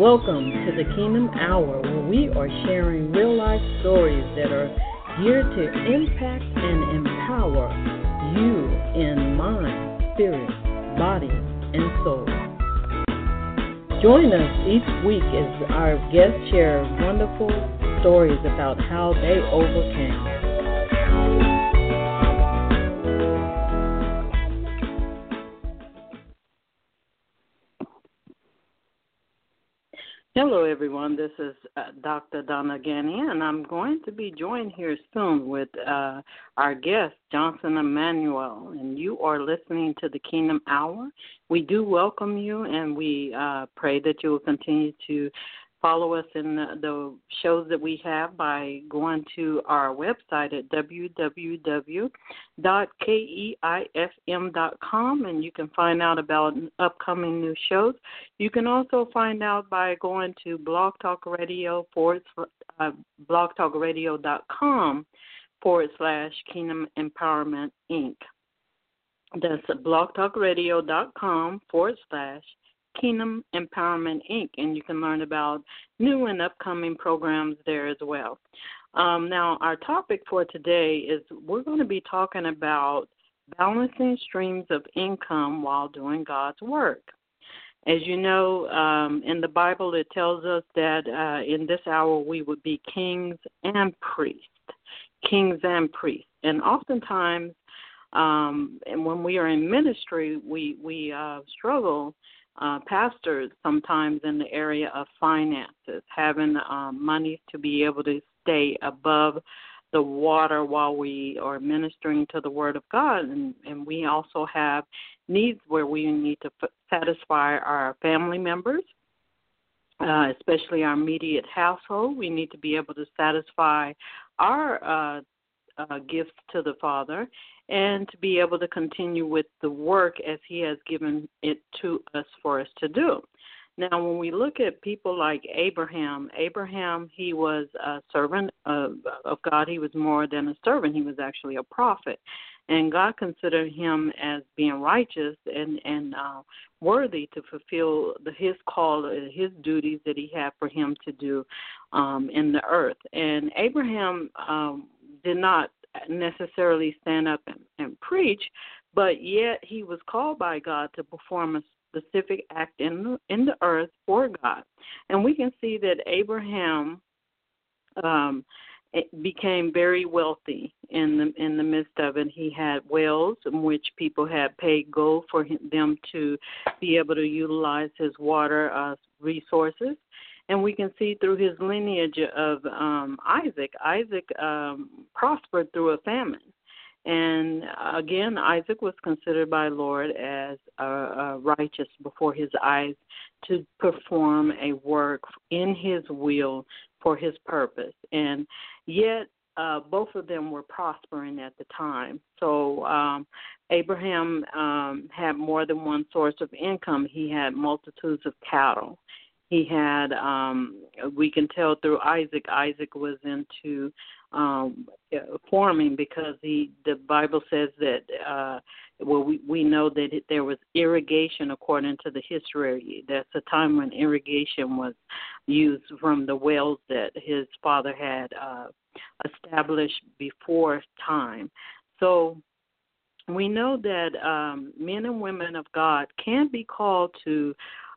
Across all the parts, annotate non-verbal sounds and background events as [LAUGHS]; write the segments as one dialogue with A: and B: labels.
A: Welcome to the Kingdom Hour, where we are sharing real life stories that are here to impact and empower you in mind, spirit, body, and soul. Join us each week as our guests share wonderful stories about how they overcame. Hello, everyone. This is uh, Dr. Donna Ghanney, and I'm going to be joined here soon with uh, our guest, Johnson Emmanuel. And you are listening to the Kingdom Hour. We do welcome you, and we uh, pray that you will continue to follow us in the, the, shows that we have by going to our website at www.keifm.com and you can find out about upcoming new shows. You can also find out by going to Blog Talk Radio forward uh, blogtalkradio.com forward slash Kingdom Empowerment Inc. That's blogtalkradio.com forward slash Kingdom Empowerment Inc., and you can learn about new and upcoming programs there as well. Um, now, our topic for today is we're going to be talking about balancing streams of income while doing God's work. As you know, um, in the Bible, it tells us that uh, in this hour we would be kings and priests, kings and priests, and oftentimes, um, and when we are in ministry, we we uh, struggle uh, pastors sometimes in the area of finances, having um, money to be able to stay above the water while we are ministering to the Word of God. And, and we also have needs where we need to f- satisfy our family members, uh, especially our immediate household. We need to be able to satisfy our uh, uh, gifts to the Father and to be able to continue with the work as He has given it to us for us to do. Now, when we look at people like Abraham, Abraham, he was a servant of, of God. He was more than a servant, he was actually a prophet. And God considered him as being righteous and, and uh, worthy to fulfill the, his call, his duties that he had for him to do um, in the earth. And Abraham um, did not necessarily stand up and, and preach, but yet he was called by God to perform a specific act in the, in the earth for God. And we can see that Abraham um, became very wealthy in the in the midst of it. He had wells in which people had paid gold for him, them to be able to utilize his water uh, resources and we can see through his lineage of um, Isaac. Isaac um, prospered through a famine, and again, Isaac was considered by Lord as uh, uh, righteous before His eyes to perform a work in His will for His purpose, and yet. Uh, both of them were prospering at the time. So um, Abraham um, had more than one source of income. He had multitudes of cattle he had um we can tell through Isaac. Isaac was into um farming because he the Bible says that uh well we we know that it, there was irrigation according to the history. That's a time when irrigation was used from the wells that his father had uh established before time. So we know that um men and women of God can be called to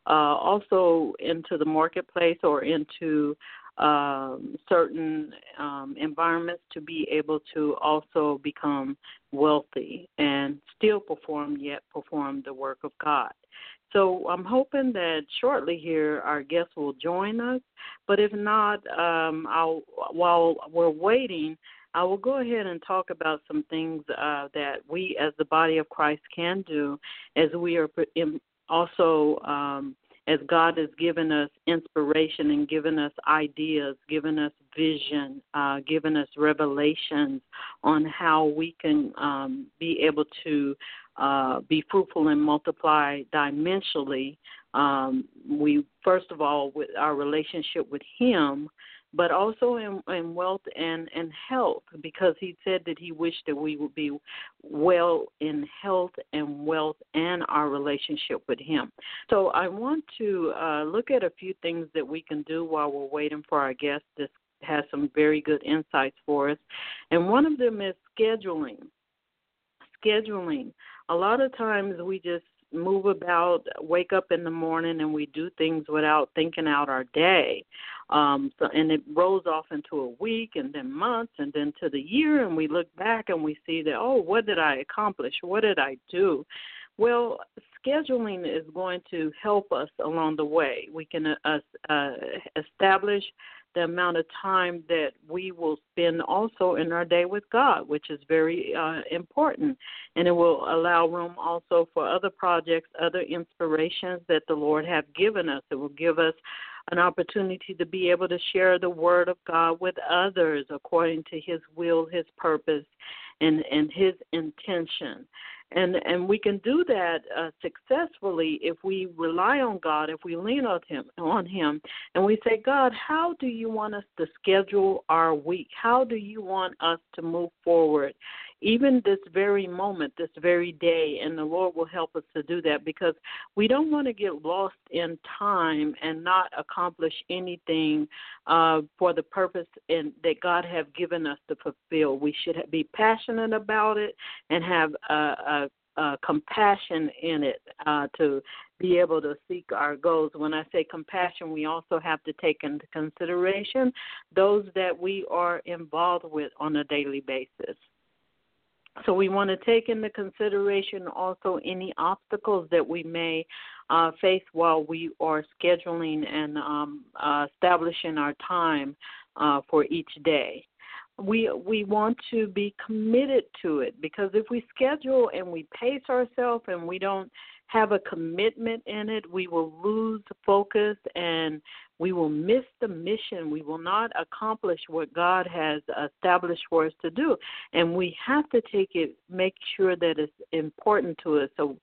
A: uh, also into the marketplace or into um, certain um, environments to be able to also become wealthy and still perform yet perform the work of God. So I'm hoping that shortly here our guests will join us. But if not, um, I'll, while we're waiting, I will go ahead and talk about some things uh, that we, as the body of Christ, can do as we are also um, as God has given us inspiration and given us ideas, given us vision, uh, given us revelations on how we can um, be able to uh, be fruitful and multiply dimensionally. Um, we first of all with our relationship with Him, but also in, in wealth and, and health, because he said that he wished that we would be well in health and wealth and our relationship with him. So I want to uh, look at a few things that we can do while we're waiting for our guest. This has some very good insights for us. And one of them is scheduling. Scheduling. A lot of times we just move about, wake up in the morning, and we do things without thinking out our day. Um, so, and it rolls off into a week, and then months, and then to the year, and we look back and we see that, oh, what did I accomplish? What did I do? Well, scheduling is going to help us along the way. We can uh, uh, establish the amount of time that we will spend also in our day with God, which is very uh, important. And it will allow room also for other projects, other inspirations that the Lord have given us. It will give us an opportunity to be able to share the word of God with others according to his will, his purpose, and, and his intention and and we can do that uh, successfully if we rely on God, if we lean on Him, on Him, and we say, God, how do you want us to schedule our week? How do you want us to move forward? Even this very moment, this very day, and the Lord will help us to do that because we don't want to get lost in time and not accomplish anything uh, for the purpose that God have given us to fulfill. We should be passionate about it and have a, a compassion in it uh, to be able to seek our goals. When I say compassion, we also have to take into consideration those that we are involved with on a daily basis. So we want to take into consideration also any obstacles that we may uh, face while we are scheduling and um, uh, establishing our time uh, for each day. We we want to be committed to it because if we schedule and we pace ourselves and we don't have a commitment in it, we will lose focus and we will miss the mission. We will not accomplish what God has established for us to do. And we have to take it, make sure that it's important to us. So,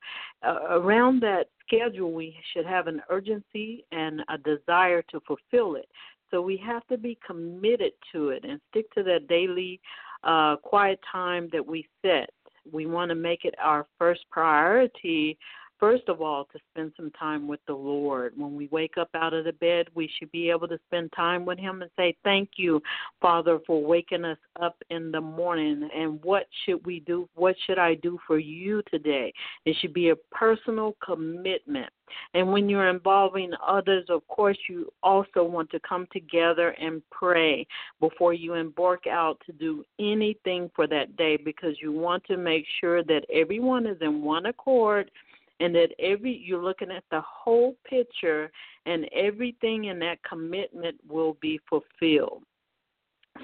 A: uh, around that schedule, we should have an urgency and a desire to fulfill it. So, we have to be committed to it and stick to that daily uh, quiet time that we set. We want to make it our first priority first of all, to spend some time with the Lord. When we wake up out of the bed, we should be able to spend time with Him and say, Thank you, Father, for waking us up in the morning. And what should we do? What should I do for you today? It should be a personal commitment. And when you're involving others, of course, you also want to come together and pray before you embark out to do anything for that day because you want to make sure that everyone is in one accord and that every you're looking at the whole picture and everything in that commitment will be fulfilled.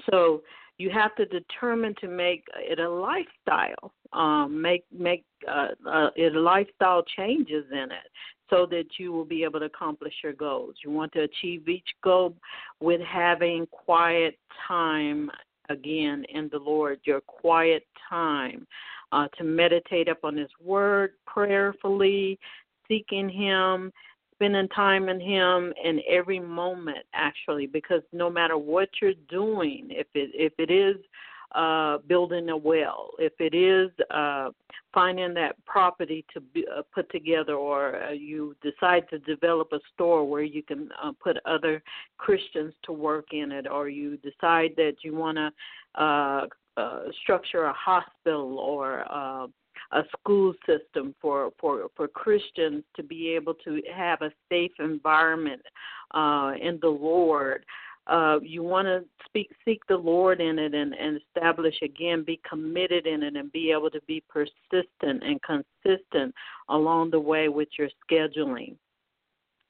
A: So you have to determine to make it a lifestyle um, make make uh, uh, it lifestyle changes in it so that you will be able to accomplish your goals. You want to achieve each goal with having quiet time again in the lord your quiet time uh, to meditate upon His Word prayerfully, seeking Him, spending time in Him in every moment, actually, because no matter what you're doing, if it if it is uh, building a well, if it is uh, finding that property to be, uh, put together, or uh, you decide to develop a store where you can uh, put other Christians to work in it, or you decide that you want to structure a hospital or uh, a school system for, for, for Christians to be able to have a safe environment uh, in the Lord. Uh, you want to speak, seek the Lord in it and, and establish again, be committed in it and be able to be persistent and consistent along the way with your scheduling.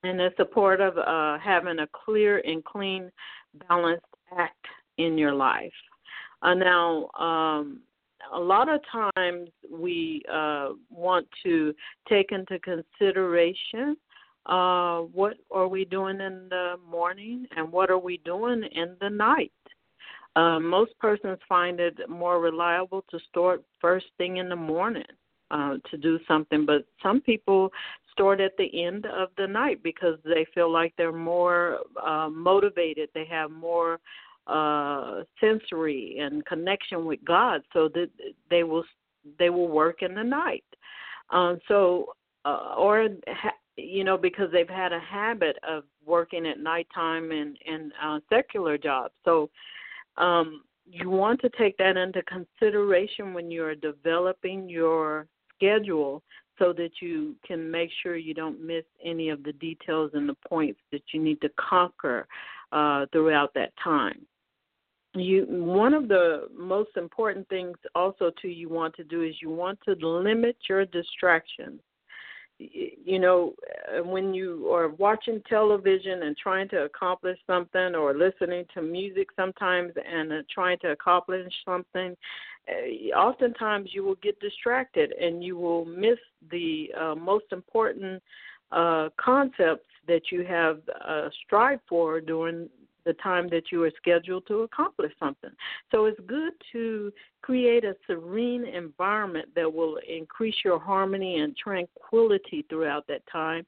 A: And it's a of uh, having a clear and clean, balanced act in your life. Uh, now, um, a lot of times we uh, want to take into consideration uh, what are we doing in the morning and what are we doing in the night. Uh, most persons find it more reliable to start first thing in the morning uh, to do something, but some people start at the end of the night because they feel like they're more uh, motivated. They have more uh, sensory and connection with God, so that they will they will work in the night. Um, so, uh, or ha- you know, because they've had a habit of working at nighttime and and uh, secular jobs. So, um, you want to take that into consideration when you are developing your schedule so that you can make sure you don't miss any of the details and the points that you need to conquer uh, throughout that time. You one of the most important things also too you want to do is you want to limit your distractions. You know uh, when you are watching television and trying to accomplish something or listening to music sometimes and uh, trying to accomplish something uh, oftentimes you will get distracted and you will miss the uh, most important uh, concepts that you have uh, strived for during the time that you are scheduled to accomplish something. So it's good to create a serene environment that will increase your harmony and tranquility throughout that time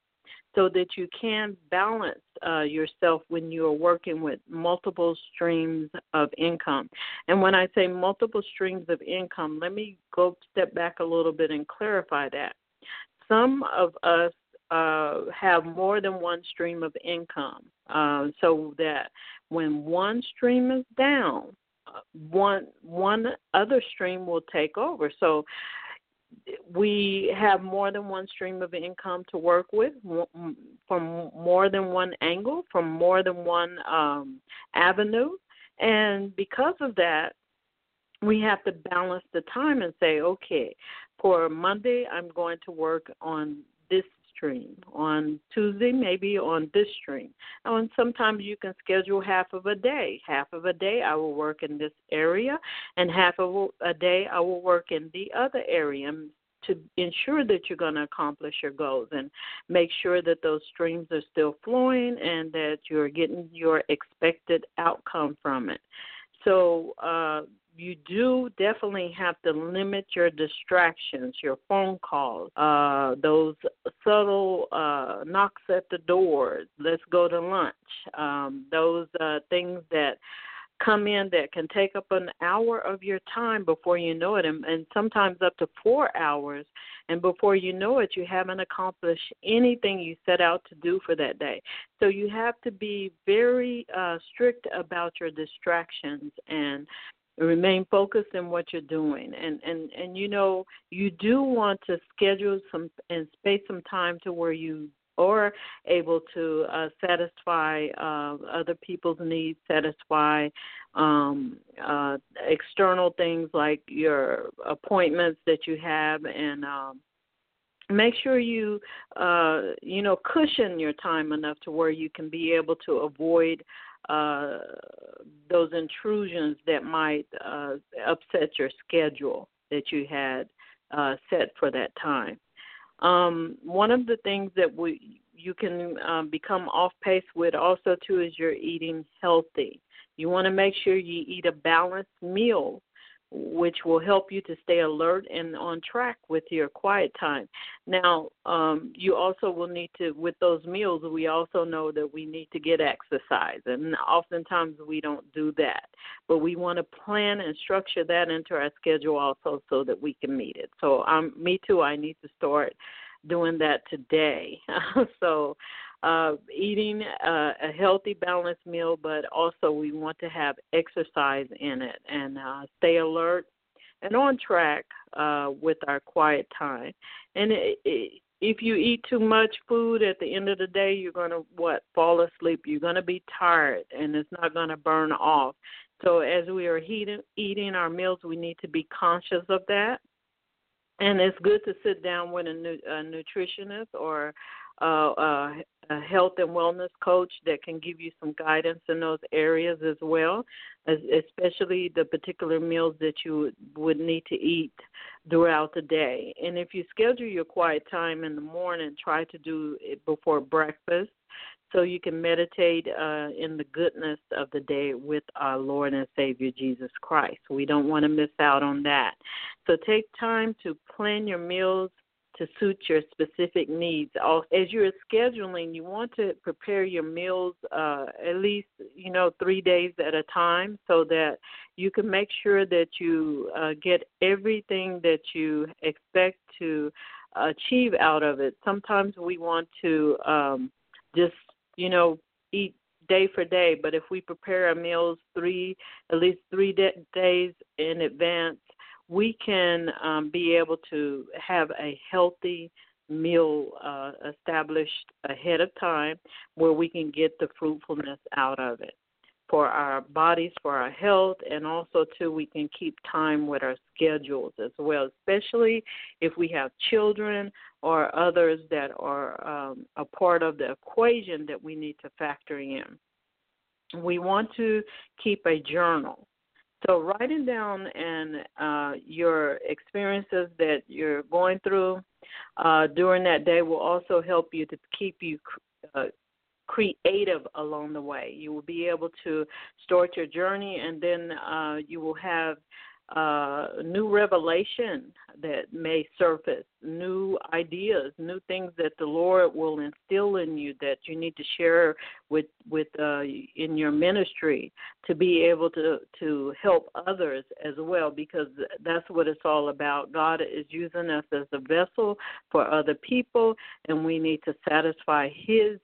A: so that you can balance uh, yourself when you are working with multiple streams of income. And when I say multiple streams of income, let me go step back a little bit and clarify that. Some of us uh, have more than one stream of income, uh, so that when one stream is down, uh, one one other stream will take over. So we have more than one stream of income to work with from more than one angle, from more than one um, avenue, and because of that, we have to balance the time and say, okay, for Monday, I'm going to work on stream. On Tuesday, maybe on this stream. And sometimes you can schedule half of a day. Half of a day I will work in this area, and half of a day I will work in the other area to ensure that you're going to accomplish your goals and make sure that those streams are still flowing and that you're getting your expected outcome from it. So, uh, you do definitely have to limit your distractions, your phone calls, uh, those subtle uh, knocks at the door, let's go to lunch, um, those uh, things that come in that can take up an hour of your time before you know it, and, and sometimes up to four hours. And before you know it, you haven't accomplished anything you set out to do for that day. So you have to be very uh, strict about your distractions and remain focused in what you're doing. And and and you know you do want to schedule some and space some time to where you are able to uh, satisfy uh, other people's needs, satisfy um, uh, external things like your appointments that you have, and um, make sure you uh, you know cushion your time enough to where you can be able to avoid uh, those intrusions that might uh, upset your schedule that you had uh, set for that time. Um, one of the things that we you can um, become off pace with also too is you're eating healthy. You want to make sure you eat a balanced meal which will help you to stay alert and on track with your quiet time. Now, um, you also will need to, with those meals, we also know that we need to get exercise, and oftentimes we don't do that. But we want to plan and structure that into our schedule also so that we can meet it. So, um, me too, I need to start doing that today. [LAUGHS] so, uh, eating uh, a healthy, balanced meal, but also we want to have exercise in it and uh, stay alert and on track uh, with our quiet time. And it, it, if you eat too much food at the end of the day, you're going to what fall asleep. You're going to be tired, and it's not going to burn off. So as we are heating, eating our meals, we need to be conscious of that. And it's good to sit down with a, nu- a nutritionist or uh, a health and wellness coach that can give you some guidance in those areas as well, especially the particular meals that you would need to eat throughout the day. And if you schedule your quiet time in the morning, try to do it before breakfast so you can meditate uh, in the goodness of the day with our Lord and Savior Jesus Christ. We don't want to miss out on that. So take time to plan your meals to suit your specific needs. As you're scheduling, you want to prepare your meals uh, at least you know three days at a time, so that you can make sure that you uh, get everything that you expect to achieve out of it. Sometimes we want to um, just you know eat day for day, but if we prepare our meals three at least three de- days in advance we can um, be able to have a healthy meal uh, established ahead of time where we can get the fruitfulness out of it for our bodies, for our health, and also too we can keep time with our schedules as well, especially if we have children or others that are um, a part of the equation that we need to factor in. We want to keep a journal so writing down and uh, your experiences that you're going through uh, during that day will also help you to keep you uh, creative along the way. You will be able to start your journey, and then uh, you will have uh, new revelation that may surface, new ideas, new things that the Lord will instill in you that you need to share with with uh, in your ministry to be able to to help others as well because that's what it's all about. God is using us as a vessel for other people, and we need to satisfy His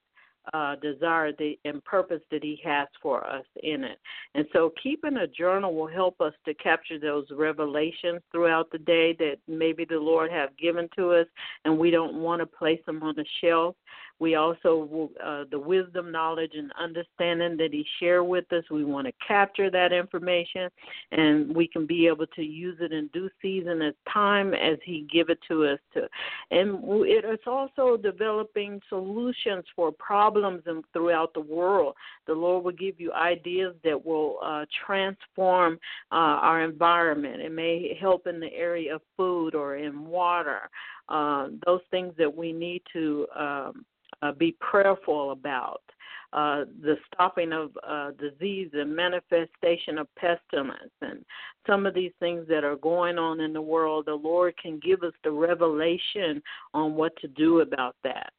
A: uh, desire the, and purpose that He has for us in it. And so, keeping a journal will help us to capture those revelations throughout the day that maybe the Lord have given to us, and we don't want to place them on the shelf. We also, uh, the wisdom, knowledge, and understanding that He shared with us, we want to capture that information and we can be able to use it in due season as time as He give it to us. To, and it is also developing solutions for problems throughout the world. The Lord will give you ideas that will uh, transform uh, our environment. It may help in the area of food or in water. Uh, those things that we need to um, uh, be prayerful about. Uh, the stopping of uh, disease and manifestation of pestilence and some of these things that are going on in the world, the Lord can give us the revelation on what to do about that.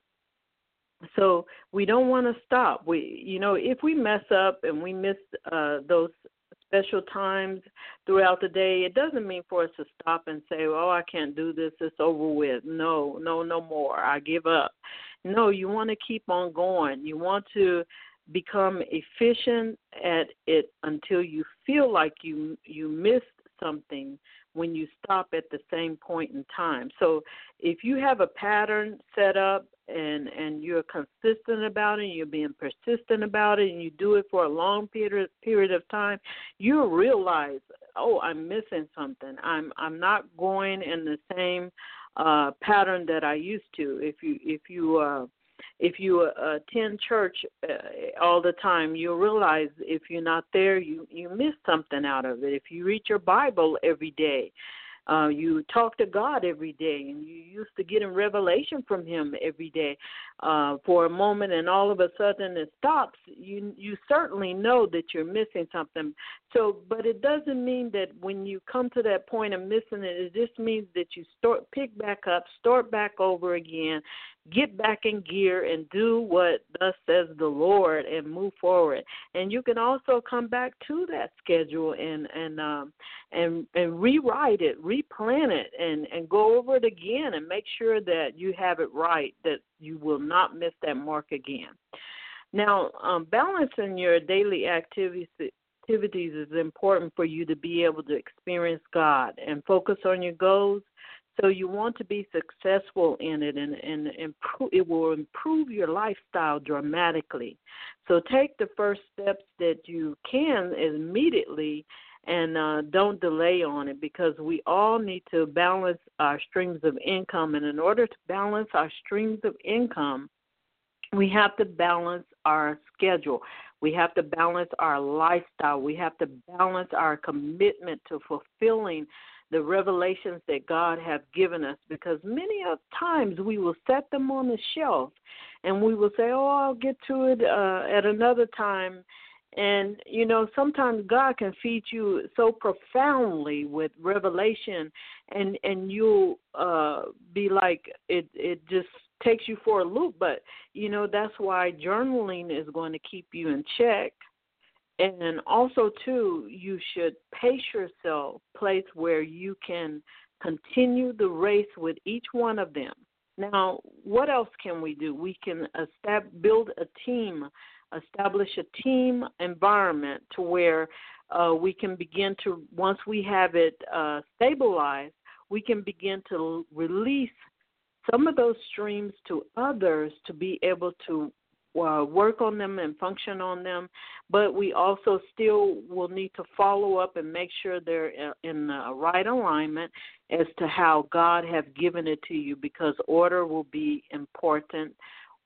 A: So we don't want to stop. We, you know, if we mess up and we miss uh, those special times throughout the day, it doesn't mean for us to stop and say, "Oh, I can't do this. It's over with." No, no, no more. I give up. No, you want to keep on going. You want to become efficient at it until you feel like you you missed something when you stop at the same point in time. So if you have a pattern set up and and you're consistent about it, and you're being persistent about it, and you do it for a long period period of time, you'll realize, oh, I'm missing something. I'm I'm not going in the same uh, pattern that I used to. If you if you uh, if you uh, attend church uh, all the time, you'll realize if you're not there, you you miss something out of it. If you read your Bible every day, uh, you talk to God every day, and you used to get in revelation from Him every day. Uh, for a moment, and all of a sudden it stops. You you certainly know that you're missing something. So, but it doesn't mean that when you come to that point of missing it, it just means that you start pick back up, start back over again, get back in gear and do what thus says the Lord and move forward. And you can also come back to that schedule and and um and and rewrite it, replan it and and go over it again and make sure that you have it right that you will not miss that mark again. Now, um, balancing your daily activities activities is important for you to be able to experience God and focus on your goals so you want to be successful in it, and and improve. It will improve your lifestyle dramatically. So take the first steps that you can immediately, and uh, don't delay on it because we all need to balance our streams of income. And in order to balance our streams of income, we have to balance our schedule. We have to balance our lifestyle. We have to balance our commitment to fulfilling the revelations that God have given us because many of times we will set them on the shelf and we will say, "Oh, I'll get to it uh, at another time." And you know, sometimes God can feed you so profoundly with revelation, and and you'll uh, be like it. It just takes you for a loop. But you know, that's why journaling is going to keep you in check and also too you should pace yourself place where you can continue the race with each one of them. Now what else can we do? We can estab- build a team establish a team environment to where uh, we can begin to once we have it uh, stabilized we can begin to release some of those streams to others to be able to uh, work on them and function on them, but we also still will need to follow up and make sure they're in the right alignment as to how God has given it to you because order will be important.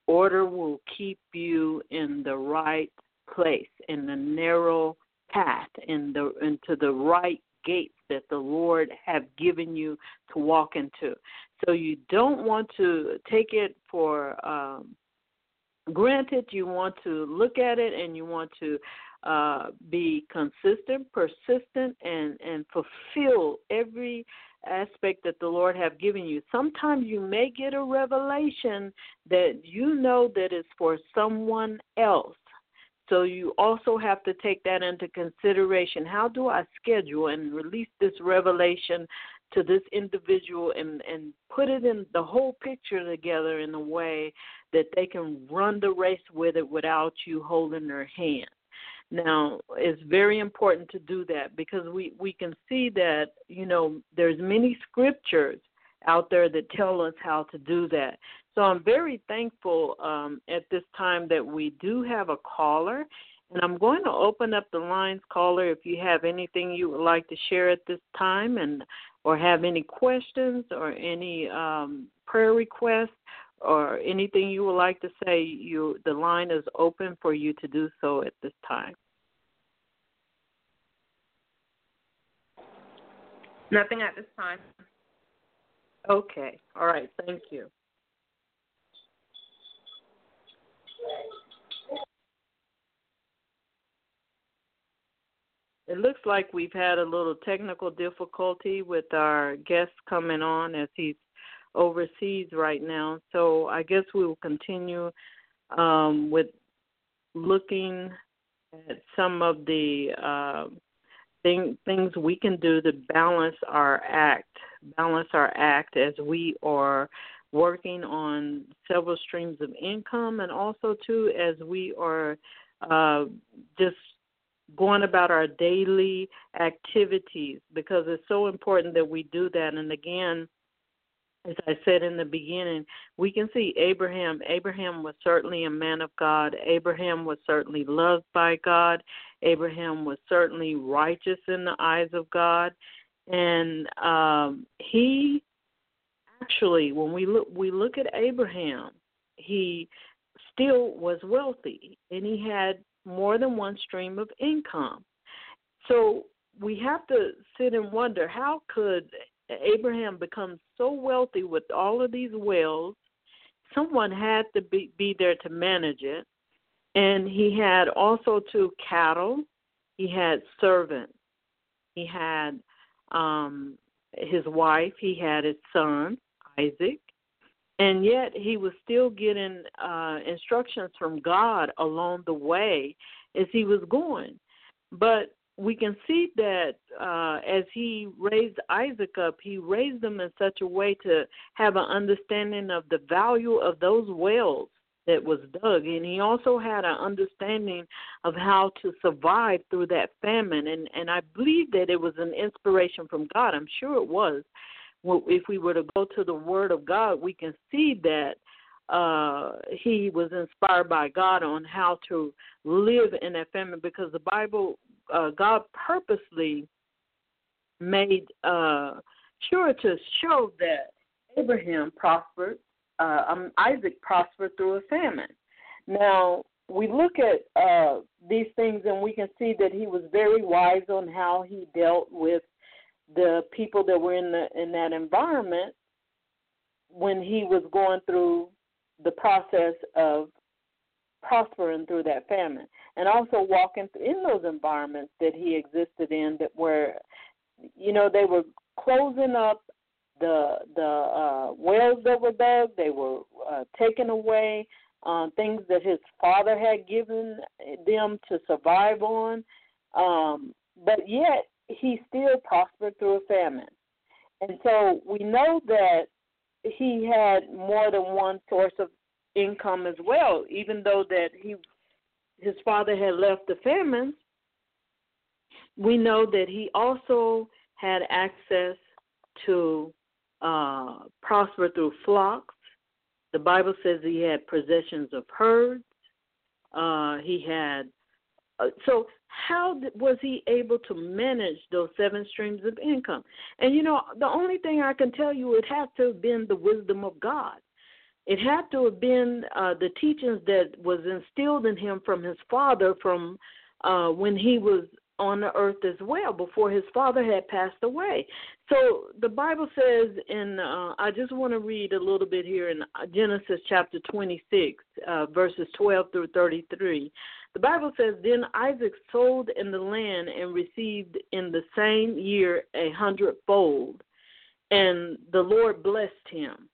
A: Order will keep you in the right place, in the narrow path, in the into the right gates that the Lord have given you to walk into. So you don't want to take it for um, granted you want to look at it and you want to uh, be consistent persistent and and fulfill every aspect that the lord have given you. Sometimes you may get a revelation that you know that is for someone else. So you also have to take that into consideration. How do i schedule and release this revelation to this individual and and put it in the whole picture together in a way that they can run the race with it without you holding their hand. Now, it's very important to do that because we we can see that, you know, there's many scriptures out there that tell us how to do that. So I'm very thankful um, at this time that we do have a caller. And I'm going to open up the lines, caller, if you have anything you would like to share at this time and or have any questions or any um, prayer requests or anything you would like to say, you the line is open for you to do so at this time.
B: Nothing at this time.
A: Okay. All right. Thank you. It looks like we've had a little technical difficulty with our guest coming on as he's overseas right now. So I guess we will continue um, with looking at some of the uh, thing, things we can do to balance our act, balance our act as we are working on several streams of income, and also too as we are uh, just going about our daily activities because it's so important that we do that. And again, as I said in the beginning, we can see Abraham. Abraham was certainly a man of God. Abraham was certainly loved by God. Abraham was certainly righteous in the eyes of God. And um, he actually, when we look, we look at Abraham, he still was wealthy and he had more than one stream of income. So we have to sit and wonder how could Abraham becomes so wealthy with all of these wells. Someone had to be, be there to manage it. And he had also two cattle. He had servants. He had um, his wife. He had his son, Isaac. And yet he was still getting uh, instructions from God along the way as he was going. But we can see that uh, as he raised Isaac up, he raised them in such a way to have an understanding of the value of those wells that was dug, and he also had an understanding of how to survive through that famine. And and I believe that it was an inspiration from God. I'm sure it was. If we were to go to the Word of God, we can see that uh, he was inspired by God on how to live in that famine because the Bible uh, God purposely made uh, sure to show that Abraham prospered, uh, um, Isaac prospered through a famine. Now, we look at uh, these things and we can see that he was very wise on how he dealt with the people that were in the in that environment when he was going through the process of prospering through that famine and also walking in those environments that he existed in that were you know they were closing up the the uh wells that were dug they were uh, taken away um things that his father had given them to survive on. Um but yet he still prospered through a famine. And so we know that he had more than one source of income as well, even though that he his father had left the famine. We know that he also had access to uh, prosper through flocks. The Bible says he had possessions of herds. Uh, he had uh, so how was he able to manage those seven streams of income? And you know, the only thing I can tell you, it has to have been the wisdom of God. It had to have been uh, the teachings that was instilled in him from his father from uh, when he was on the earth as well before his father had passed away. So the Bible says in uh, I just want to read a little bit here in Genesis chapter 26 uh, verses 12 through 33. The Bible says, Then Isaac sold in the land and received in the same year a hundredfold, and the Lord blessed him.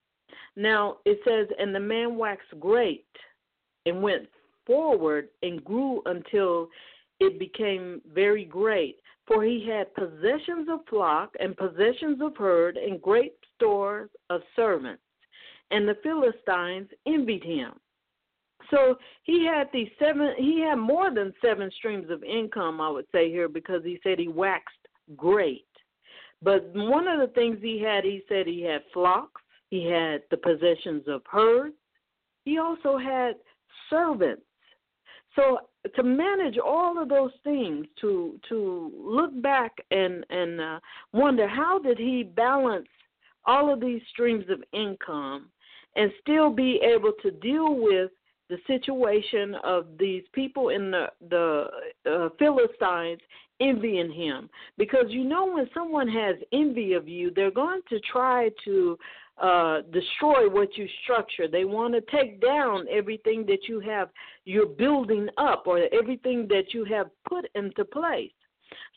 A: Now it says, And the man waxed great and went forward and grew until it became very great. For he had possessions of flock and possessions of herd and great stores of servants. And the Philistines envied him. So he had these seven. He had more than seven streams of income, I would say here, because he said he waxed great. But one of the things he had, he said he had flocks. He had the possessions of herds. He also had servants. So to manage all of those things, to to look back and and uh, wonder how did he balance all of these streams of income and still be able to deal with the situation of these people in the the uh, Philistines envying him. Because you know when someone has envy of you they're going to try to uh destroy what you structure. They want to take down everything that you have you're building up or everything that you have put into place.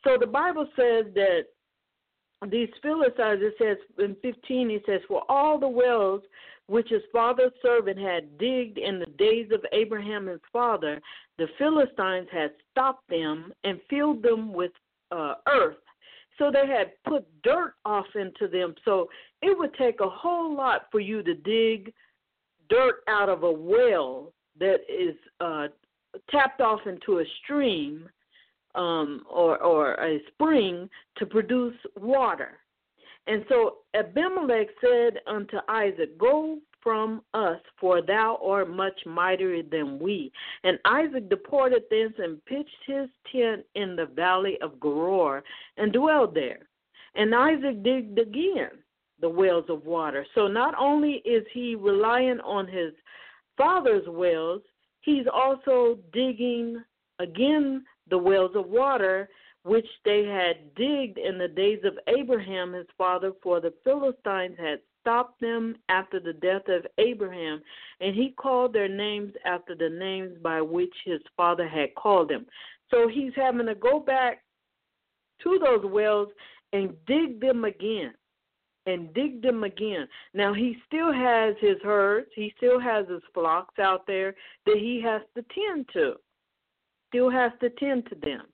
A: So the bible says that these Philistines, it says in 15, it says, For all the wells which his father's servant had digged in the days of Abraham his father, the Philistines had stopped them and filled them with uh, earth. So they had put dirt off into them. So it would take a whole lot for you to dig dirt out of a well that is uh, tapped off into a stream um, or, or a spring to produce water. And so Abimelech said unto Isaac, Go from us, for thou art much mightier than we. And Isaac departed thence and pitched his tent in the valley of Gerar and dwelled there. And Isaac digged again the wells of water. So not only is he relying on his father's wells, he's also digging again the wells of water which they had digged in the days of Abraham his father, for the Philistines had stopped them after the death of Abraham, and he called their names after the names by which his father had called them. So he's having to go back to those wells and dig them again. And dig them again. Now he still has his herds, he still has his flocks out there that he has to tend to. Still has to tend to them.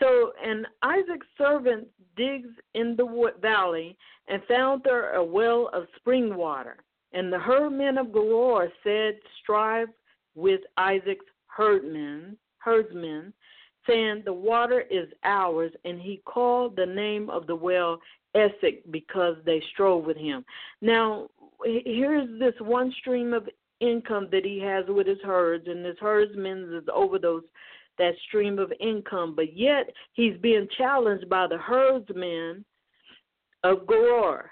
A: So, and Isaac's servant digs in the valley and found there a well of spring water. And the herdmen of Gerar said, Strive with Isaac's herdmen, herdsmen, saying, The water is ours. And he called the name of the well Esek because they strove with him. Now, here's this one stream of income that he has with his herds, and his herdsmen is over those that stream of income, but yet he's being challenged by the herdsmen of Gerar.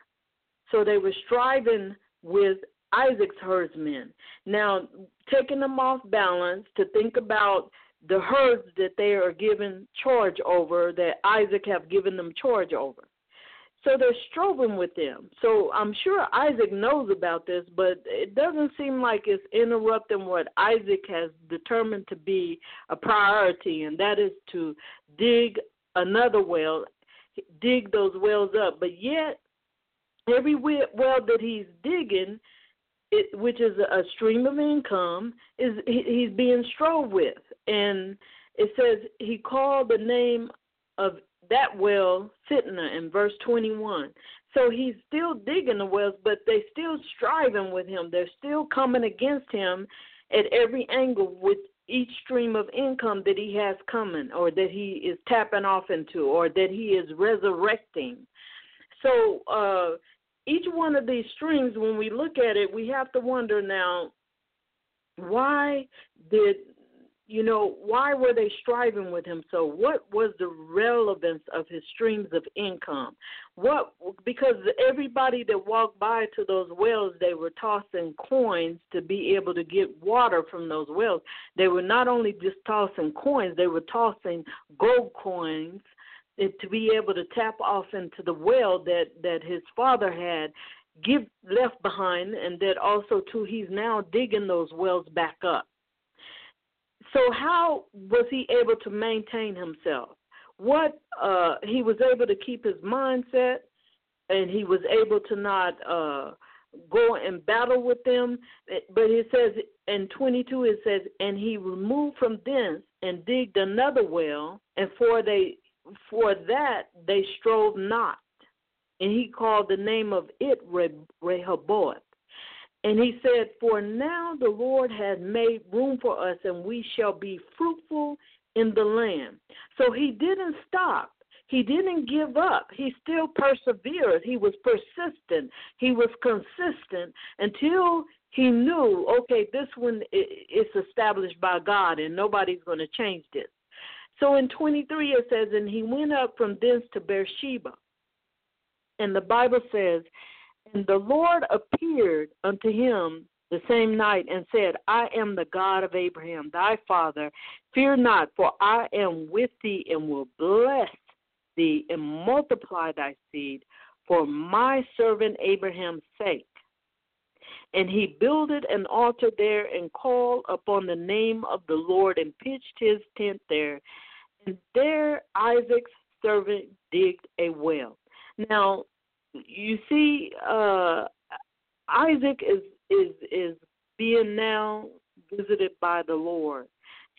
A: So they were striving with Isaac's herdsmen. Now, taking them off balance to think about the herds that they are given charge over, that Isaac have given them charge over. So they're strobing with them. So I'm sure Isaac knows about this, but it doesn't seem like it's interrupting what Isaac has determined to be a priority, and that is to dig another well, dig those wells up. But yet, every well that he's digging, it, which is a stream of income, is he's being strove with, and it says he called the name of that well Sitnah in verse 21. So he's still digging the wells, but they're still striving with him. They're still coming against him at every angle with each stream of income that he has coming or that he is tapping off into or that he is resurrecting. So uh, each one of these streams, when we look at it, we have to wonder now why did you know, why were they striving with him? So, what was the relevance of his streams of income? What because everybody that walked by to those wells, they were tossing coins to be able to get water from those wells. They were not only just tossing coins; they were tossing gold coins eh, to be able to tap off into the well that that his father had give left behind, and that also too he's now digging those wells back up. So how was he able to maintain himself? What uh, he was able to keep his mindset, and he was able to not uh, go and battle with them. But it says in 22, it says, and he removed from thence and digged another well, and for they for that they strove not, and he called the name of it Rehoboth. And he said, For now the Lord has made room for us, and we shall be fruitful in the land. So he didn't stop. He didn't give up. He still persevered. He was persistent. He was consistent until he knew, okay, this one is established by God and nobody's going to change this. So in 23 it says, And he went up from thence to Beersheba. And the Bible says, and the Lord appeared unto him the same night and said, I am the God of Abraham, thy father. Fear not, for I am with thee and will bless thee and multiply thy seed for my servant Abraham's sake. And he builded an altar there and called upon the name of the Lord and pitched his tent there. And there Isaac's servant digged a well. Now, you see, uh, Isaac is is is being now visited by the Lord.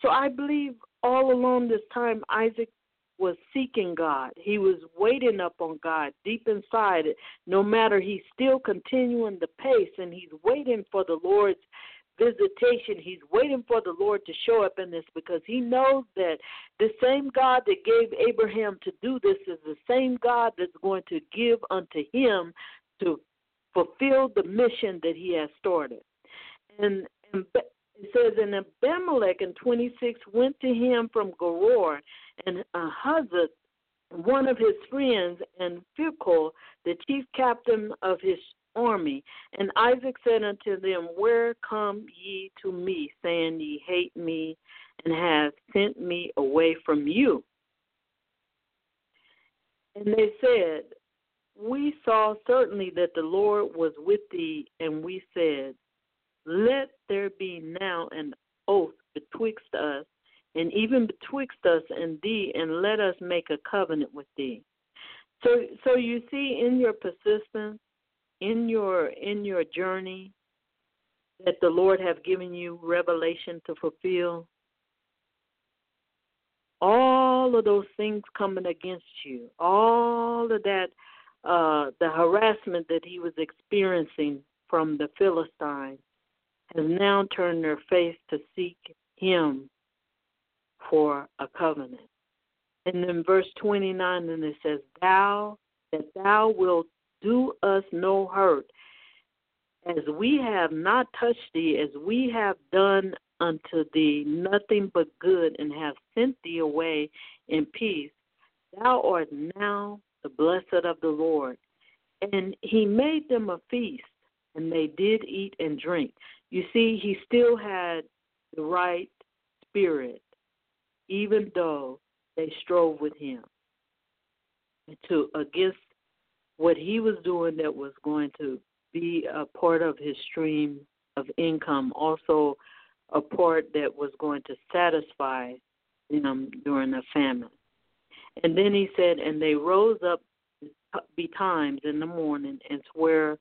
A: So I believe all along this time Isaac was seeking God. He was waiting up on God deep inside. No matter he's still continuing the pace and he's waiting for the Lord's visitation. He's waiting for the Lord to show up in this because he knows that the same God that gave Abraham to do this is the same God that's going to give unto him to fulfill the mission that he has started. And, it says, and Abimelech in 26 went to him from Gerar, and Ahuzzath, one of his friends, and Phicol, the chief captain of his army. And Isaac said unto them, Where come ye to me, saying ye hate me, and have sent me away from you? And they said, We saw certainly that the Lord was with thee, and we said, Let there be now an oath betwixt us, and even betwixt us and thee, and let us make a covenant with thee. So, so you see, in your persistence, in your in your journey that the Lord have given you revelation to fulfill all of those things coming against you, all of that uh, the harassment that he was experiencing from the Philistines has now turned their face to seek him for a covenant. And then verse 29, and it says, Thou, that thou wilt do us no hurt, as we have not touched thee, as we have done unto thee nothing but good, and have sent thee away in peace. Thou art now the blessed of the Lord. And he made them a feast, and they did eat and drink. You see, he still had the right spirit, even though they strove with him to against what he was doing that was going to be a part of his stream of income, also a part that was going to satisfy them during the famine. And then he said, and they rose up betimes in the morning and swear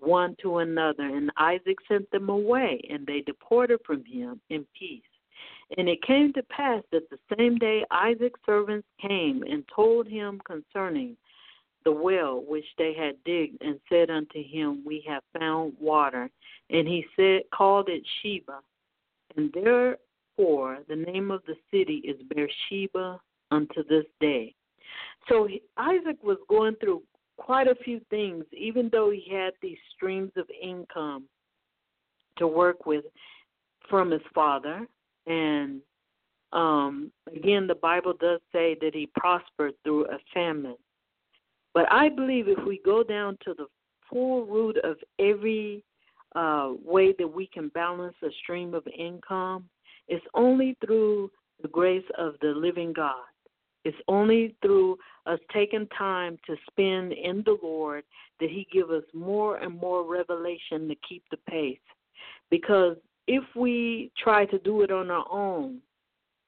A: one to another. And Isaac sent them away, and they departed from him in peace. And it came to pass that the same day Isaac's servants came and told him concerning the well which they had digged, and said unto him, We have found water. And he said, called it Sheba. And therefore the name of the city is Beersheba unto this day. So Isaac was going through quite a few things, even though he had these streams of income to work with from his father. And um, again, the Bible does say that he prospered through a famine. But I believe if we go down to the full root of every uh, way that we can balance a stream of income, it's only through the grace of the living God. It's only through us taking time to spend in the Lord that He give us more and more revelation to keep the pace. Because if we try to do it on our own,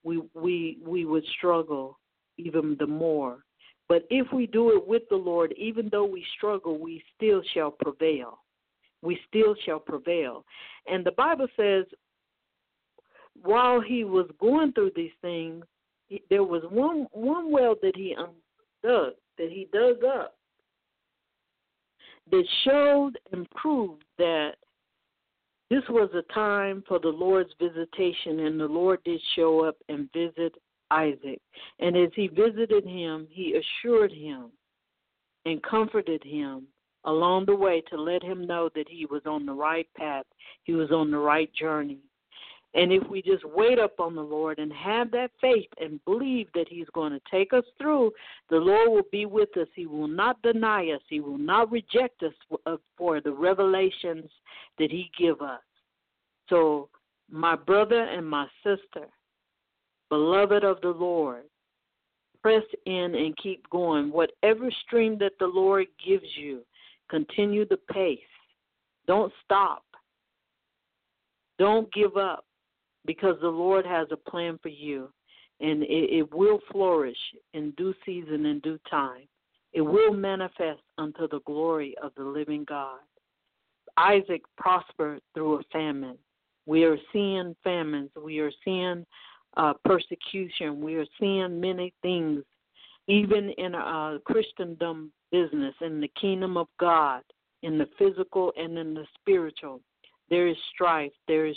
A: we we we would struggle even the more. But if we do it with the Lord, even though we struggle, we still shall prevail. We still shall prevail. And the Bible says, while he was going through these things, there was one one well that he dug that he dug up that showed and proved that this was a time for the Lord's visitation, and the Lord did show up and visit Isaac. And as he visited him, he assured him and comforted him along the way to let him know that he was on the right path, he was on the right journey. And if we just wait up on the Lord and have that faith and believe that He's going to take us through, the Lord will be with us. He will not deny us. He will not reject us uh, for the revelations that He give us. So, my brother and my sister, beloved of the Lord, press in and keep going. Whatever stream that the Lord gives you, continue the pace. Don't stop. Don't give up because the Lord has a plan for you and it, it will flourish in due season and due time. It will manifest unto the glory of the living God. Isaac prospered through a famine. We are seeing famines. We are seeing uh, persecution. We are seeing many things, even in uh, Christendom business, in the kingdom of God, in the physical and in the spiritual. There is strife. There is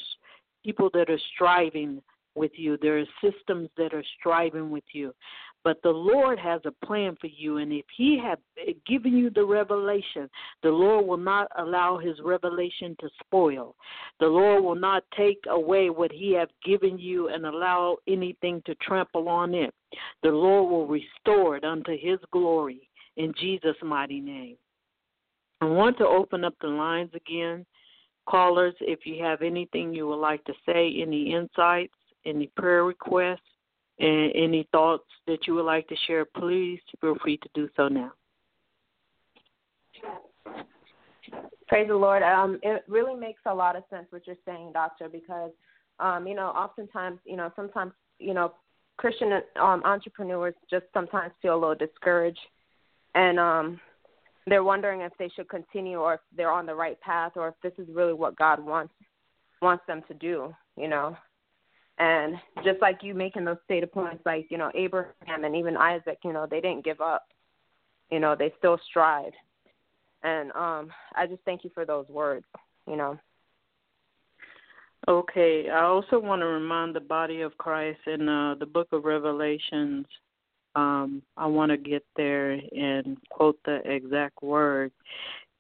A: people that are striving with you. There are systems that are striving with you. But the Lord has a plan for you, and if He has given you the revelation, the Lord will not allow His revelation to spoil. The Lord will not take away what He has given you and allow anything to trample on it. The Lord will restore it unto His glory in Jesus' mighty name. I want to open up the lines again. Callers, if you have anything you would like to say, any insights, any prayer requests, and any thoughts that you would like to share, please feel free to do so now.
B: Praise the Lord. Um, it really makes a lot of sense what you're saying, Doctor, because um, you know, oftentimes, you know, sometimes, you know, Christian um, entrepreneurs just sometimes feel a little discouraged, and um, they're wondering if they should continue or if they're on the right path or if this is really what God wants wants them to do, you know. And just like you making those data points, like you know Abraham and even Isaac, you know they didn't give up. You know they still strived, and um I just thank you for those words. You know.
A: Okay, I also want to remind the body of Christ in uh, the book of Revelations, um, I want to get there and quote the exact word.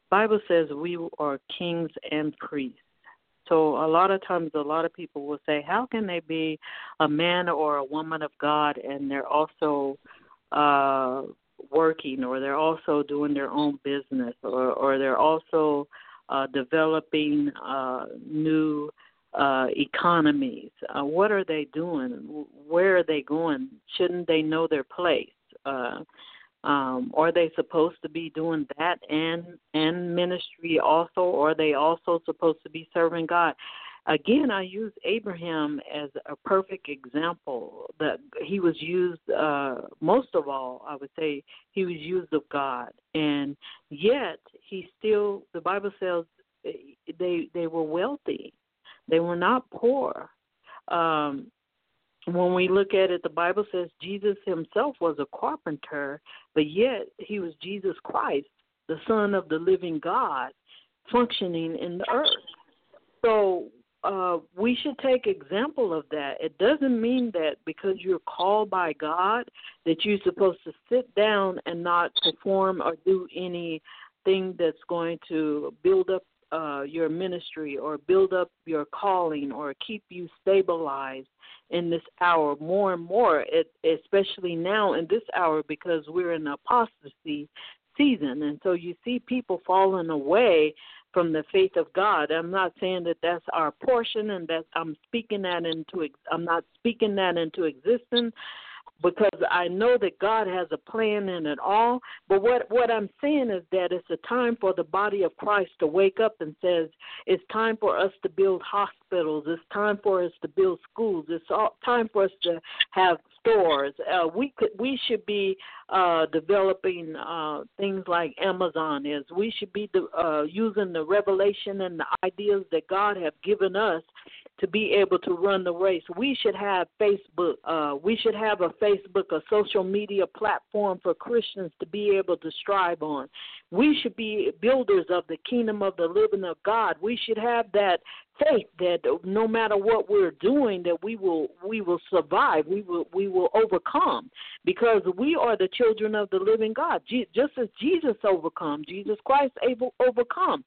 A: Bible says we are kings and priests. So a lot of times, a lot of people will say, "How can they be a man or a woman of God and they're also uh, working, or they're also doing their own business, or or they're also uh, developing uh, new uh, economies. Uh, what are they doing? Where are they going? Shouldn't they know their place? Uh, um, are they supposed to be doing that and and ministry also, or are they also supposed to be serving God? Again, I use Abraham as a perfect example that he was used uh, most of all. I would say he was used of God, and yet he still. The Bible says they they were wealthy, they were not poor. Um, when we look at it, the Bible says Jesus himself was a carpenter, but yet he was Jesus Christ, the Son of the living God, functioning in the earth. So uh, we should take example of that. It doesn't mean that because you're called by God that you're supposed to sit down and not perform or do anything that's going to build up uh, your ministry or build up your calling or keep you stabilized in this hour more and more, it, especially now in this hour because we're in apostasy season. And so you see people falling away from the faith of God. I'm not saying that that's our portion and that I'm speaking that into I'm not speaking that into existence because I know that God has a plan in it all. But what what I'm saying is that it's a time for the body of Christ to wake up and says it's time for us to build hospitals. It's time for us to build schools. It's all, time for us to have stores. Uh, we could we should be uh, developing uh, things like Amazon is. We should be uh, using the revelation and the ideas that God have given us to be able to run the race. We should have Facebook. Uh, we should have a Facebook, a social media platform for Christians to be able to strive on. We should be builders of the kingdom of the living of God. We should have that faith that no matter what we're doing, that we will we will survive. We will we will overcome because we are the children of the living God. Just as Jesus overcome, Jesus Christ able overcome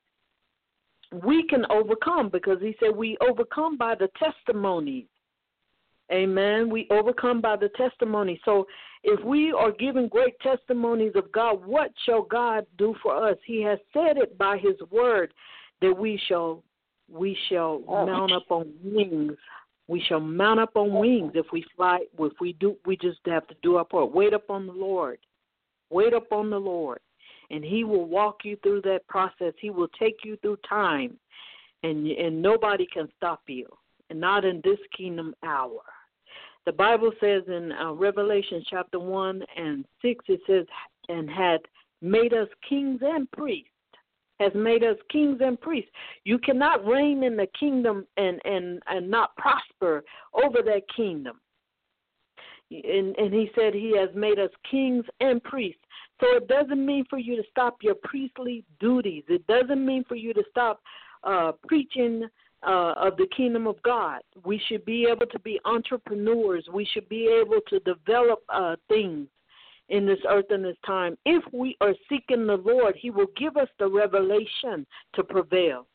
A: we can overcome because he said we overcome by the testimonies. Amen. We overcome by the testimony. So if we are giving great testimonies of God, what shall God do for us? He has said it by his word that we shall we shall mount up on wings. We shall mount up on wings if we fly if we do we just have to do our part. Wait upon the Lord. Wait upon the Lord and he will walk you through that process. He will take you through time, and and nobody can stop you, and not in this kingdom hour. The Bible says in uh, Revelation chapter one and six, it says, "And had made us kings and priests." Has made us kings and priests. You cannot reign in the kingdom and and and not prosper over that kingdom. And, and he said he has made us kings and priests. So it doesn't mean for you to stop your priestly duties. It doesn't mean for you to stop uh, preaching uh, of the kingdom of God. We should be able to be entrepreneurs. We should be able to develop uh, things in this earth and this time. If we are seeking the Lord, He will give us the revelation to prevail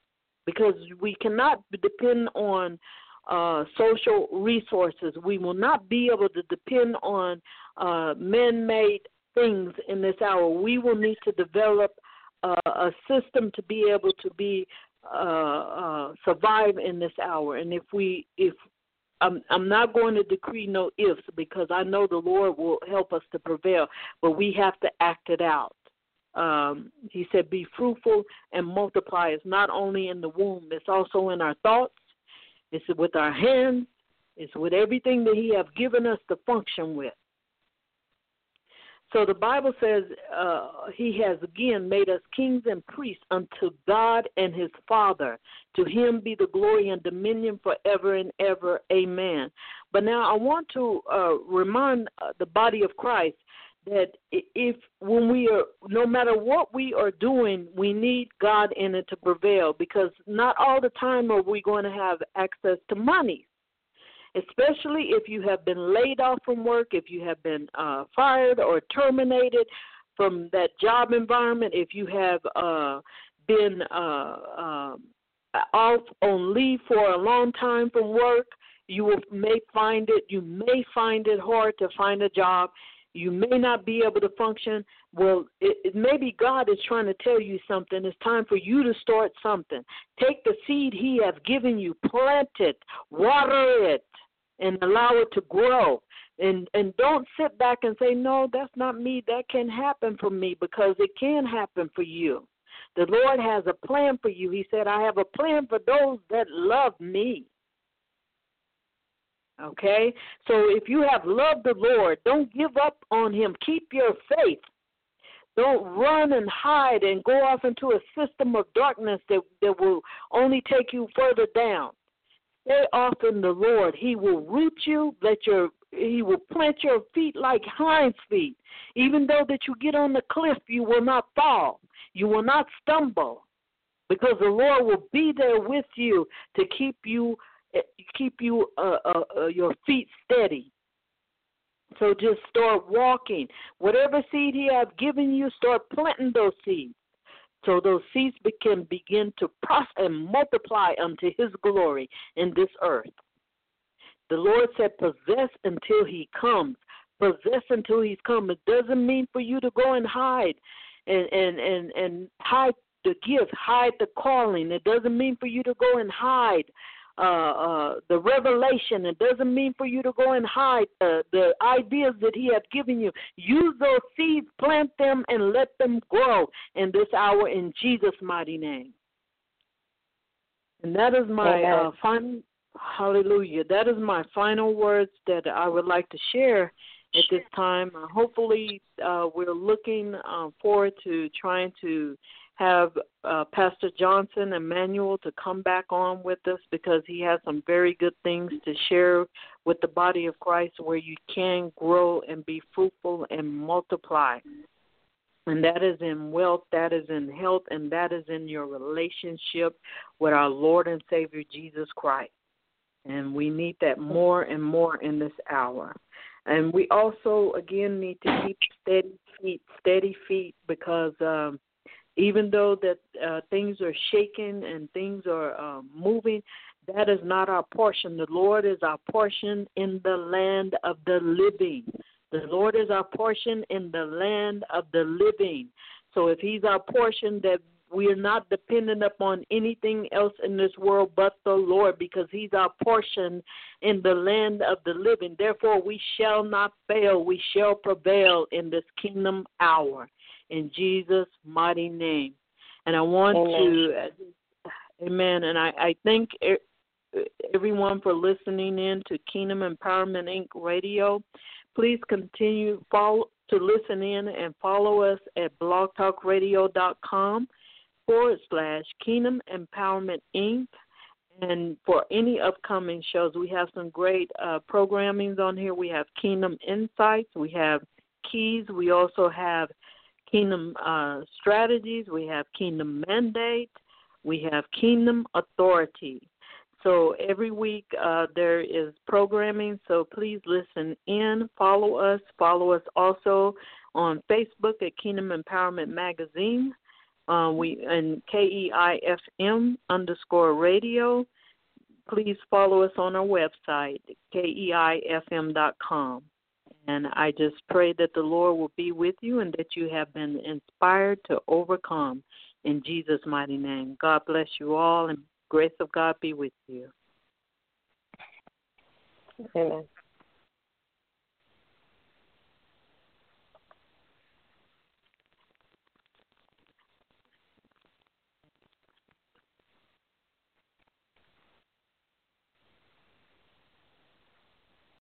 A: because we cannot depend on uh, social resources. We will not be able to depend on uh, man made things in this hour. We will need to develop uh, a system to be able to be uh, uh, survive in this hour. And if we, if I'm, I'm not going to decree no ifs because I know the Lord will help us to prevail, but we have to act it out. Um, he said, "Be fruitful and multiply." It's not only in the womb; it's also in our thoughts. It's with our hands. It's with everything that He has given us to function with. So the Bible says uh, he has again made us kings and priests unto God and his Father. To him be the glory and dominion forever and ever. Amen. But now I want to uh, remind uh, the body of Christ that if when we are no matter what we are doing we need god in it to prevail because not all the time are we going to have access to money especially if you have been laid off from work, if you have been uh, fired or terminated from that job environment, if you have uh, been uh, um, off on leave for a long time from work, you will, may find it you may find it hard to find a job You may not be able to function. Well, it, it, maybe God is trying to tell you something. It's time for you to start something. Take the seed He has given you, plant it, water it, and allow it to grow. And and don't sit back and say, "No, that's not me. That can happen for me," because it can happen for you. The Lord has a plan for you. He said, "I have a plan for those that love me." Okay? So if you have loved the Lord, don't give up on him. Keep your faith. Don't run and hide and go off into a system of darkness that, that will only take you further down. Stay off in the Lord. He will root you, let your he will plant your feet like hinds feet. Even though that you get on the cliff, you will not fall. You will not stumble. Because the Lord will be there with you to keep you keep you uh, uh, uh, your feet steady. So just start walking. Whatever seed He have given you, start planting those seeds. So those seeds can begin to prosper and multiply unto His glory in this earth. The Lord said, possess until He comes. Possess until He's come. It doesn't mean for you to go and hide and and and and hide the gift, hide the calling. It doesn't mean for you to go and hide uh, uh, the revelation. It doesn't mean for you to go and hide the, the ideas that He has given you. Use those seeds, plant them, and let them grow in this hour in Jesus' mighty name. And that is my uh, final, hallelujah. That is my final words that I would like to share at this time. Uh, hopefully, uh, we're looking uh, forward to trying to have uh, Pastor Johnson Emmanuel to come back on with us because he has some very good things to share with the body of Christ where you can grow and be fruitful and multiply. And that is in wealth, that is in health, and that is in your relationship with our Lord and Savior Jesus Christ. And we need that more and more in this hour. And we also, again, need to keep steady feet, steady feet, because um, even though that uh, things are shaking and things are uh, moving, that is not our portion. The Lord is our portion in the land of the living. The Lord is our portion in the land of the living. So if He's our portion, that we are not dependent upon anything else in this world but the Lord, because He's our portion in the land of the living. Therefore, we shall not fail. We shall prevail in this kingdom hour in Jesus' mighty name. And I want amen. to, amen. And I, I thank everyone for listening in to Kingdom Empowerment Inc. Radio. Please continue follow, to listen in and follow us at blogtalkradio.com forward slash Kingdom Empowerment Inc. And for any upcoming shows, we have some great uh, programmings on here. We have Kingdom Insights, we have Keys, we also have Kingdom uh, Strategies, we have Kingdom Mandate, we have Kingdom Authority. So every week uh, there is programming, so please listen in, follow us, follow us also on Facebook at Kingdom Empowerment Magazine. Uh, we and KEIFM underscore radio. Please follow us on our website, keifm.com. And I just pray that the Lord will be with you and that you have been inspired to overcome in Jesus' mighty name. God bless you all and grace of God be with you.
B: Amen.